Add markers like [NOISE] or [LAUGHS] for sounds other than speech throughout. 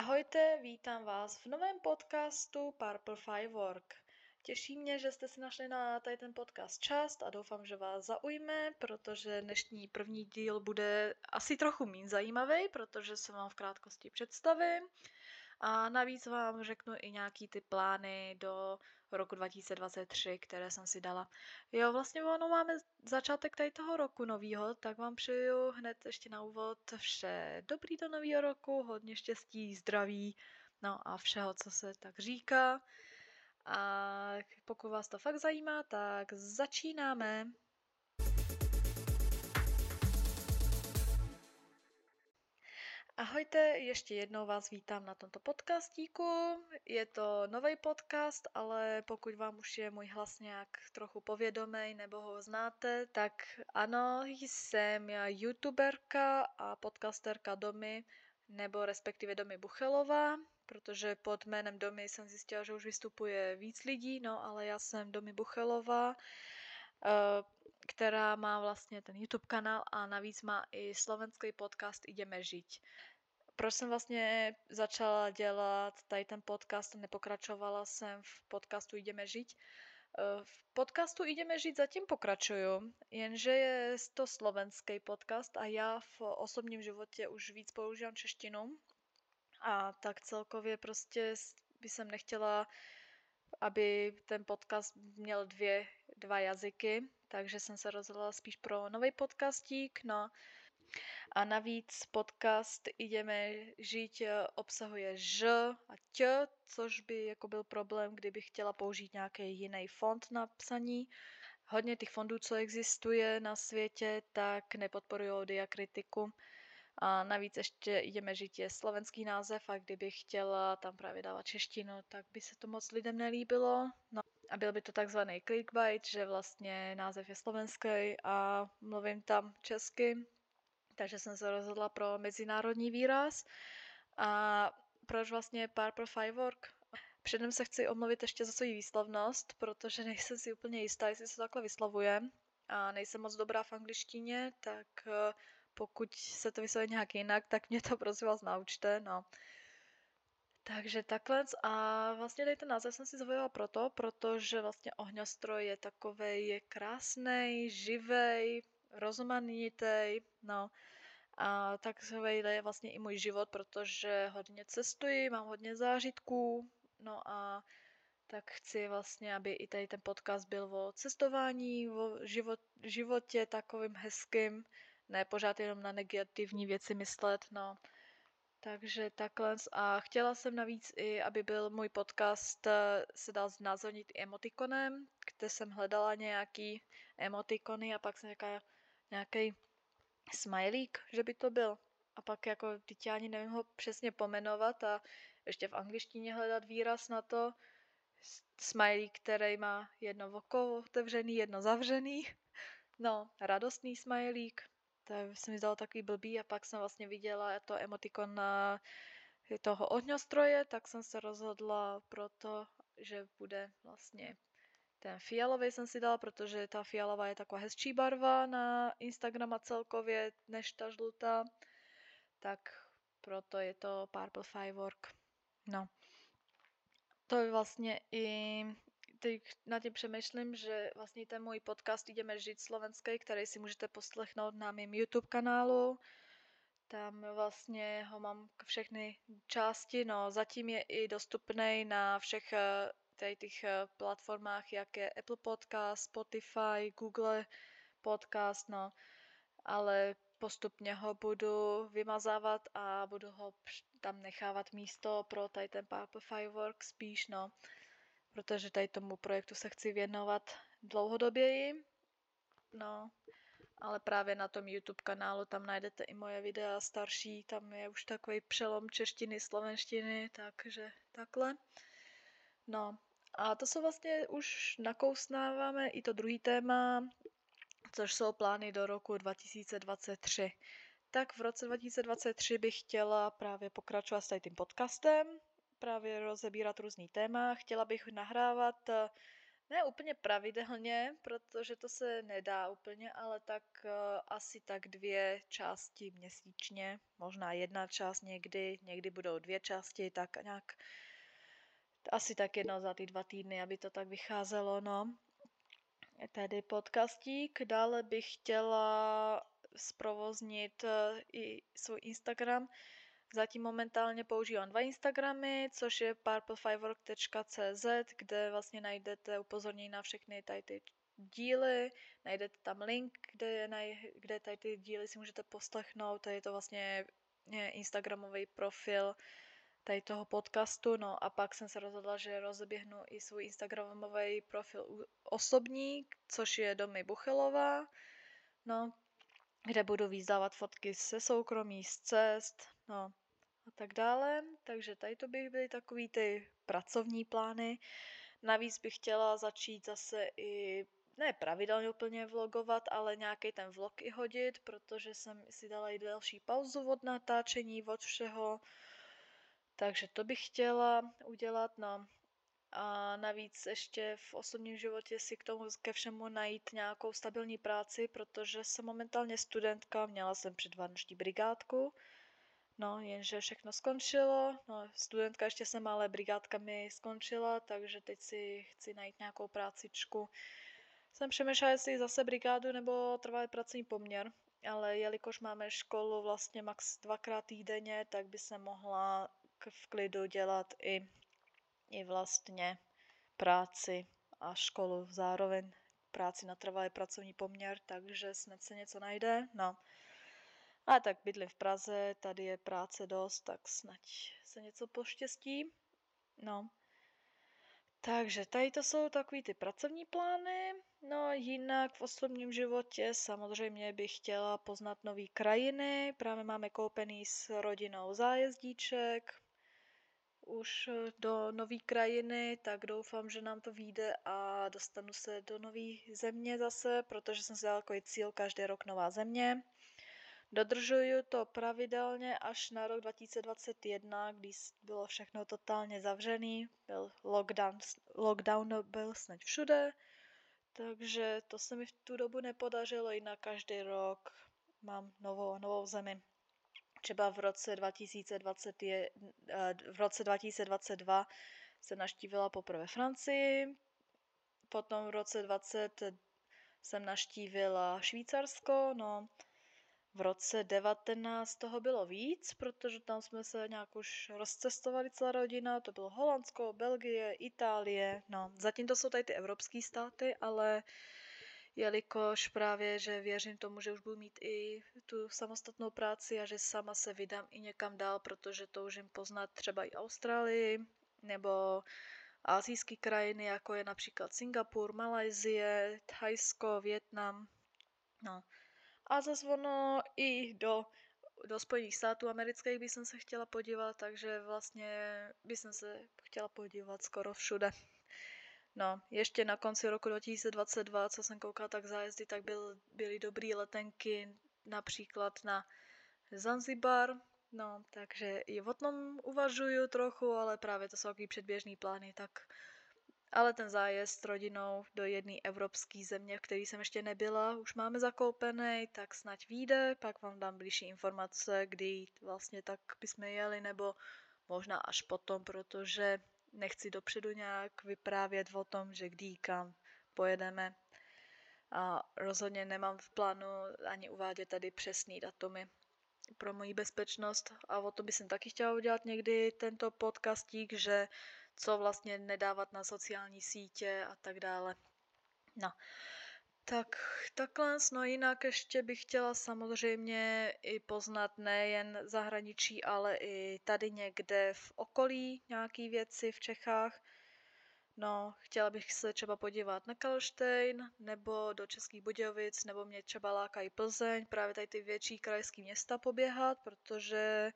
Ahojte, vítám vás v novém podcastu Purple Firework. Těší mě, že jste si našli na tady ten podcast čas a doufám, že vás zaujme, protože dnešní první díl bude asi trochu méně zajímavý, protože se vám v krátkosti představím. A navíc vám řeknu i nějaký ty plány do roku 2023, které jsem si dala. Jo, vlastně ono máme začátek tady toho roku novýho, tak vám přeju hned ještě na úvod vše dobrý do nového roku, hodně štěstí, zdraví, no a všeho, co se tak říká. A pokud vás to fakt zajímá, tak začínáme. Ahojte, ještě jednou vás vítám na tomto podcastíku. Je to nový podcast, ale pokud vám už je můj hlas nějak trochu povědomý nebo ho znáte, tak ano, jsem já youtuberka a podcasterka Domy, nebo respektive Domy Buchelová, protože pod jménem Domy jsem zjistila, že už vystupuje víc lidí, no ale já jsem Domy Buchelová eh, která má vlastně ten YouTube kanál a navíc má i slovenský podcast Ideme žiť. Proč jsem vlastně začala dělat tady ten podcast, nepokračovala jsem v podcastu Ideme žiť. Eh, v podcastu Ideme žiť zatím pokračuju, jenže je to slovenský podcast a já v osobním životě už víc používám češtinu a tak celkově prostě by jsem nechtěla, aby ten podcast měl dvě, dva jazyky, takže jsem se rozhodla spíš pro nový podcastík, no. A navíc podcast Ideme žít obsahuje ž a ť, což by jako byl problém, kdybych chtěla použít nějaký jiný fond na psaní. Hodně těch fondů, co existuje na světě, tak nepodporují diakritiku. A navíc ještě Ideme žít je slovenský název a kdybych chtěla tam právě dávat češtinu, tak by se to moc lidem nelíbilo. No a byl by to takzvaný clickbait, že vlastně název je slovenský a mluvím tam česky, takže jsem se rozhodla pro mezinárodní výraz. A proč vlastně Purple Firework? Předem se chci omluvit ještě za svou výslovnost, protože nejsem si úplně jistá, jestli se to takhle vyslovuje a nejsem moc dobrá v angličtině, tak eh, pokud se to vyslovuje nějak jinak, tak mě to prosím vás naučte, no. Takže takhle a vlastně tady ten název jsem si zvolila proto, protože vlastně ohňostroj je takovej, je krásný, živej, rozmanitý, no. A takový je vlastně i můj život, protože hodně cestuji, mám hodně zážitků, no a tak chci vlastně, aby i tady ten podcast byl o cestování, o život, životě takovým hezkým, ne pořád jenom na negativní věci myslet, no. Takže takhle. A chtěla jsem navíc i, aby byl můj podcast eh, se dal znázornit emotikonem, kde jsem hledala nějaký emotikony a pak jsem nějaká, nějaký smajlík, že by to byl. A pak jako, teď ani nevím ho přesně pomenovat a ještě v angličtině hledat výraz na to. Smajlík, který má jedno oko otevřený, jedno zavřený. [LAUGHS] No, radostný smajlík to se mi zdalo takový blbý a pak jsem vlastně viděla to emotikon toho ohňostroje, tak jsem se rozhodla pro to, že bude vlastně ten fialový jsem si dala, protože ta fialová je taková hezčí barva na Instagram a celkově než ta žlutá. Tak proto je to Purple Firework. No. To je vlastně i teď na tím přemýšlím, že vlastně ten můj podcast Jdeme žít slovenský, který si můžete poslechnout na mém YouTube kanálu. Tam vlastně ho mám všechny části, no zatím je i dostupný na všech eh, tady těch eh, platformách, jak je Apple Podcast, Spotify, Google Podcast, no, ale postupně ho budu vymazávat a budu ho tam nechávat místo pro tady ten Purple Firework spíš, no protože tady tomu projektu se chci věnovat dlouhodoběji. No, ale právě na tom YouTube kanálu tam najdete i moje videa starší, tam je už takový přelom češtiny, slovenštiny, takže takhle. No, a to jsou vlastně už nakousnáváme i to druhý téma, což jsou plány do roku 2023. Tak v roce 2023 bych chtěla právě pokračovat s tady tím podcastem, právě rozebírat různý téma. Chtěla bych nahrávat eh, ne úplně pravidelně, protože to se nedá úplně, ale tak uh, asi tak dvě části měsíčně, možná jedna část někdy, někdy budou dvě části, tak nějak asi tak jedno za ty dva týdny, aby to tak vycházelo, no. Tady podcastík, dále bych chtěla zprovoznit uh, i svůj Instagram, Zatím momentálně používám dva Instagramy, což je purplefirework.cz, kde vlastně najdete upozornění na všechny tady ty díly, najdete tam link, kde, je, kde tady ty díly si můžete poslechnout, tady je to vlastně Instagramový profil tady toho podcastu, no a pak jsem se rozhodla, že rozeběhnu i svůj Instagramový profil osobní, což je Domy Buchelová, no, kde budu vyzdávat fotky se soukromí, z cest, no, a tak dále. Takže tady to bych byly takový ty pracovní plány. Navíc bych chtěla začít zase i ne pravidelně úplně vlogovat, ale nějaký ten vlog i hodit, protože jsem si dala i další pauzu od natáčení, od všeho. Takže to bych chtěla udělat, no. A navíc ještě v osobním životě si k tomu ke všemu najít nějakou stabilní práci, protože jsem momentálně studentka, měla jsem předvánoční brigádku, No, jenže všechno skončilo, no, studentka ještě jsem, ale brigádka mi skončila, takže teď si chci najít nějakou prácičku. Jsem přemýšlela, jestli zase brigádu nebo trvalý pracovní poměr, ale jelikož máme školu vlastně max dvakrát týdenně, tak by se mohla v klidu dělat i, i vlastně práci a školu zároveň práci na trvalý pracovní poměr, takže snad se něco najde. No. A tak bydlím v Praze, tady je práce dost, tak snad se něco poštěstí. No. Takže tady to jsou takový ty pracovní plány. No jinak v osobním životě samozřejmě bych chtěla poznat nové krajiny. Právě máme koupený s rodinou zájezdíček už do nové krajiny, tak doufám, že nám to vyjde a dostanu se do nové země zase, protože jsem si dala takový cíl každý rok nová země. Dodržuju to pravidelně až na rok 2021, kdy bylo všechno totálně zavřený, byl lockdown, lockdown byl snad všude, takže to se mi v tu dobu nepodařilo, jinak každý rok mám novou, novou zemi. Třeba v roce, 2020 je, eh, v roce 2022 se naštívila poprvé Francii, potom v roce 20 jsem naštívila Švýcarsko, no v roce 19 toho bylo víc, protože tam jsme se nějak už rozcestovali celá rodina, to bylo Holandsko, Belgie, Itálie, no zatím to jsou tady ty evropské státy, ale jelikož právě, že věřím tomu, že už budu mít i tu samostatnou práci a že sama se vydám i někam dál, protože toužím poznat třeba i Austrálii nebo azijské krajiny, jako je například Singapur, Malajzie, Thajsko, Větnam. No, a zase ono i do, do Spojených států amerických by jsem se chtěla podívat, takže vlastně by jsem se chtěla podívat skoro všude. No, ještě na konci roku 2022, co jsem koukala tak zájezdy, tak byl, byly dobrý letenky například na Zanzibar, no, takže i o tom uvažuju trochu, ale právě to jsou takový předběžný plány, tak ale ten zájezd s rodinou do jedné evropské země, v které jsem ještě nebyla, už máme zakoupený, tak snad vyjde, pak vám dám blížší informace, kdy vlastně tak bychom jeli, nebo možná až potom, protože nechci dopředu nějak vyprávět o tom, že kdy kam pojedeme. A rozhodně nemám v plánu ani uvádět tady přesný datumy pro moji bezpečnost. A o to bych jsem taky chtěla udělat někdy tento podcastík, že co vlastně nedávat na sociální sítě a tak dále. No, tak takhle, no jinak ještě bych chtěla samozřejmě i poznat nejen zahraničí, ale i tady někde v okolí nějaký věci v Čechách. No, chtěla bych se třeba podívat na Kalštejn, nebo do Českých Budějovic, nebo mě třeba lákají Plzeň, právě tady ty větší krajské města poběhat, protože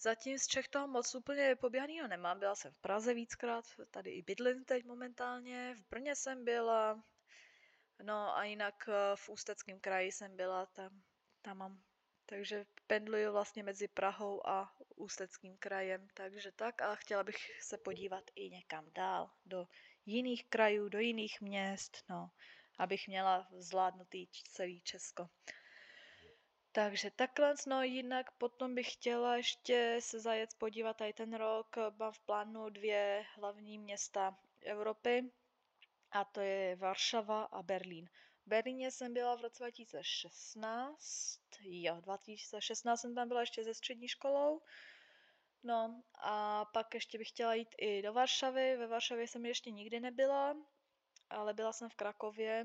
Zatím z Čech toho moc úplně poběhanýho nemám. Byla jsem v Praze víckrát, tady i bydlím teď momentálně, v Brně jsem byla, no a jinak eh, v Ústeckém kraji jsem byla, tam, tam mám. Takže pendluju vlastně mezi Prahou a Ústeckým krajem, takže tak a chtěla bych se podívat i někam dál, do jiných krajů, do jiných měst, no, abych měla zvládnutý celý Česko. Takže takhle, no jinak potom bych chtěla ještě se zajet podívat tady ten rok. Mám v plánu dvě hlavní města Evropy a to je Varšava a Berlín. V Berlíně jsem byla v roce 2016, jo, 2016 jsem tam byla ještě ze střední školou, no a pak ještě bych chtěla jít i do Varšavy, ve Varšavě jsem ještě nikdy nebyla, ale byla jsem v Krakově,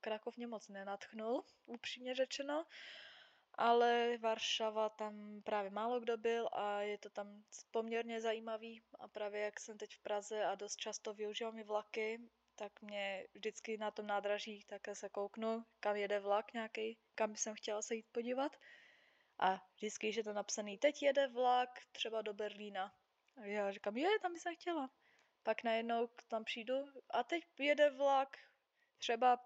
Krakov mě moc nenatchnul, [LAUGHS] upřímně řečeno, ale Varšava tam právě málo kdo byl a je to tam poměrně zajímavý. A právě jak jsem teď v Praze a dost často využívám i vlaky, tak mě vždycky na tom nádraží také se kouknu, kam jede vlak nějaký, kam jsem chtěla se jít podívat. A vždycky, je to napsaný, teď jede vlak třeba do Berlína. A já říkám, je, tam se chtěla. Pak najednou tam přijdu a teď jede vlak třeba,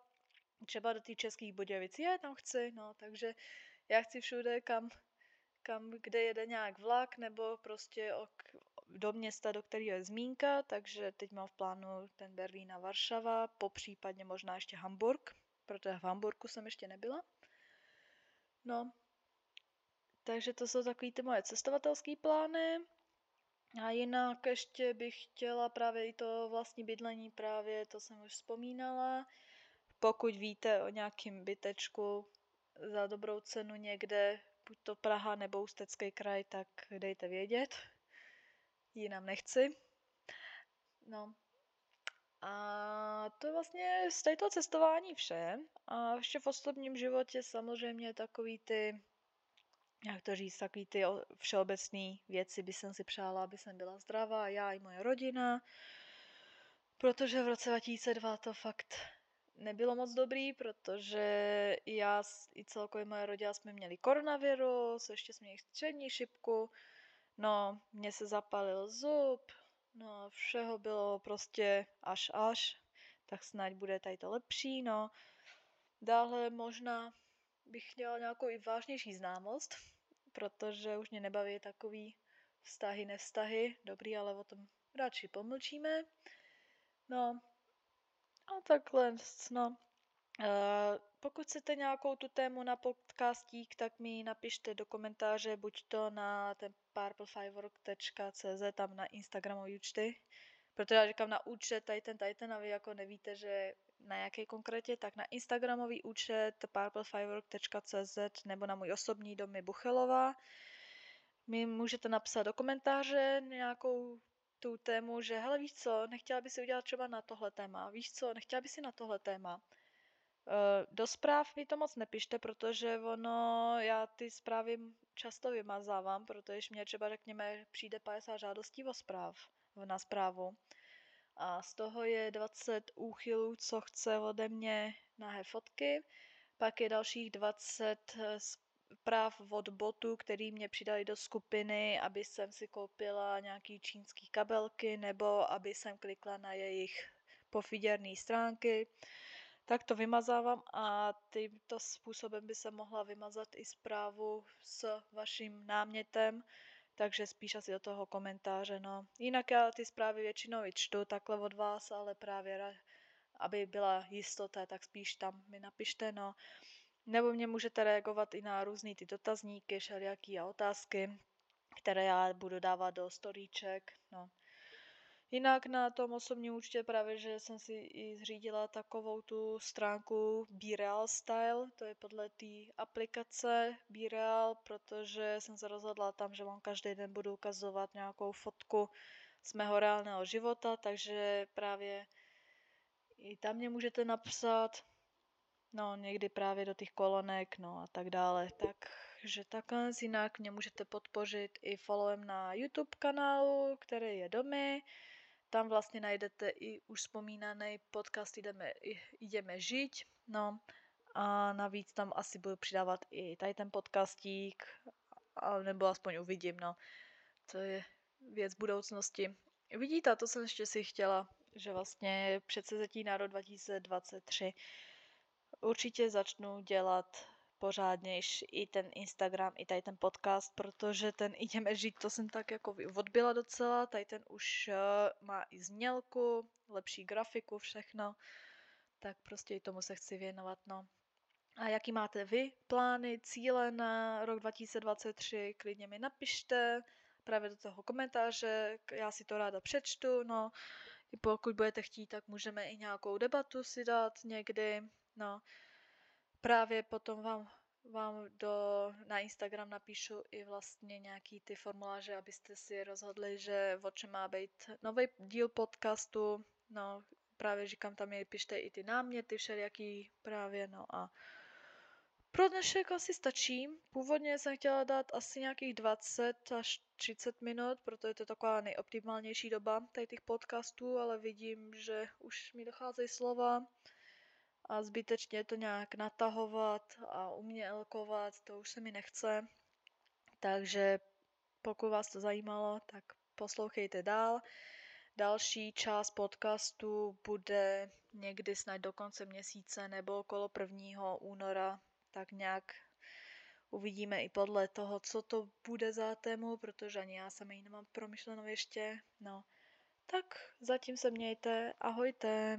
třeba do té českých Budějovic. Je, tam chci, no, takže já chci všude, kam, kam, kde jede nějak vlak, nebo prostě ok, do města, do kterého je zmínka, takže teď mám v plánu ten Berlín a Varšava, po případně možná ještě Hamburg, protože v Hamburgu jsem ještě nebyla. No, takže to jsou takový ty moje cestovatelské plány. A jinak ještě bych chtěla právě i to vlastní bydlení, právě to jsem už vzpomínala. Pokud víte o nějakým bytečku za dobrou cenu někde, buď to Praha nebo Ústecký kraj, tak dejte vědět jinam nechci. No. A to je vlastně z této cestování vše. A ještě v osobním životě samozřejmě takový ty, jak to říct, takový ty všeobecné věci by jsem si přála, aby jsem byla zdravá, já i moje rodina. Protože v roce 2002 to fakt nebylo moc dobrý, protože já i celkově moje rodina jsme měli koronavirus, ještě jsme měli střední šipku, No, mně se zapalil zub, no, všeho bylo prostě až až, tak snad bude tady to lepší, no. Dále možná bych měla nějakou i vážnější známost, protože už mě nebaví takový vztahy, nevztahy, dobrý, ale o tom radši pomlčíme. No, a takhle, no. Uh, pokud chcete nějakou tu tému na podcastík, tak mi napište do komentáře, buď to na ten purplefirework.cz, tam na Instagramové účty, protože já říkám na účet tady ten, tady ten a vy jako nevíte, že na jaké konkrétně, tak na Instagramový účet purplefirework.cz nebo na můj osobní domy Buchelová. Mi můžete napsat do komentáře nějakou tu tému, že hele víš co, nechtěla by si udělat třeba na tohle téma, víš co, nechtěla by si na tohle téma. Eh, do zpráv mi to moc nepište, protože ono, já ty zprávy často vymazávám, protože mě třeba řekněme přijde 50 žádostí o zpráv, na zprávu. A z toho je 20 úchylů, co chce ode mě nahé fotky. Pak je dalších 20 eh, zpráv od botů, který mě přidali do skupiny, aby jsem si koupila nějaký čínský kabelky nebo aby jsem klikla na jejich pofiděrné stránky tak to vymazávám a tímto způsobem by se mohla vymazat i zprávu s vaším námětem, takže spíš asi do toho komentáře. No. Jinak já ty zprávy většinou i čtu takhle od vás, ale právě aby byla jistota, tak spíš tam mi napište. No. Nebo mě můžete reagovat i na různé ty dotazníky, všelijaký a otázky, které já budu dávat do storíček. No. Jinak na tom osobním účtě právě, že jsem si i zřídila takovou tu stránku BeReal Style, to je podle té aplikace BeReal, protože jsem se rozhodla tam, že vám každý den budu ukazovat nějakou fotku z mého reálného života, takže právě i tam mě můžete napsat, no někdy právě do těch kolonek, no a tak dále. Takže takhle jinak mě můžete podpořit i followem na YouTube kanálu, který je Domy. Tam vlastně najdete i už vzpomínaný podcast Jdeme, jdeme žít. No a navíc tam asi budu přidávat i tady ten podcastík, nebo aspoň uvidím, no. To je věc budoucnosti. Vidíte, to jsem ještě si chtěla, že vlastně předsezetí na rok 2023 určitě začnu dělat pořádnější i ten Instagram, i tady ten podcast, protože ten [LAUGHS] Ideme žít, to jsem tak jako odbyla docela, tady ten už uh, má i znělku, lepší grafiku, všechno, tak prostě i tomu se chci věnovat, no. A jaký máte vy plány, cíle na rok 2023, klidně mi napište právě do toho komentáře, já si to ráda přečtu, no. I pokud budete chtít, tak můžeme i nějakou debatu si dát někdy, no. Právě potom vám, vám do, na Instagram napíšu i vlastně nějaký ty formuláře, abyste si rozhodli, že o čem má být nový díl podcastu, no. Právě říkám, tam je pište i ty náměty všelijaký právě, no a pro dnešek asi stačí. Původně jsem chtěla dát asi nějakých 20 až 30 minut, protože je to taková nejoptimálnější doba tady těch podcastů, ale vidím, že už mi docházejí slova a zbytečně to nějak natahovat a umělkovat, to už se mi nechce. Takže pokud vás to zajímalo, tak poslouchejte dál. Další část podcastu bude někdy snad do konce měsíce nebo okolo 1. února tak nějak uvidíme i podle toho, co to bude za tému, protože ani já sama ji nemám promyšlenou ještě. No, tak zatím se mějte, ahojte.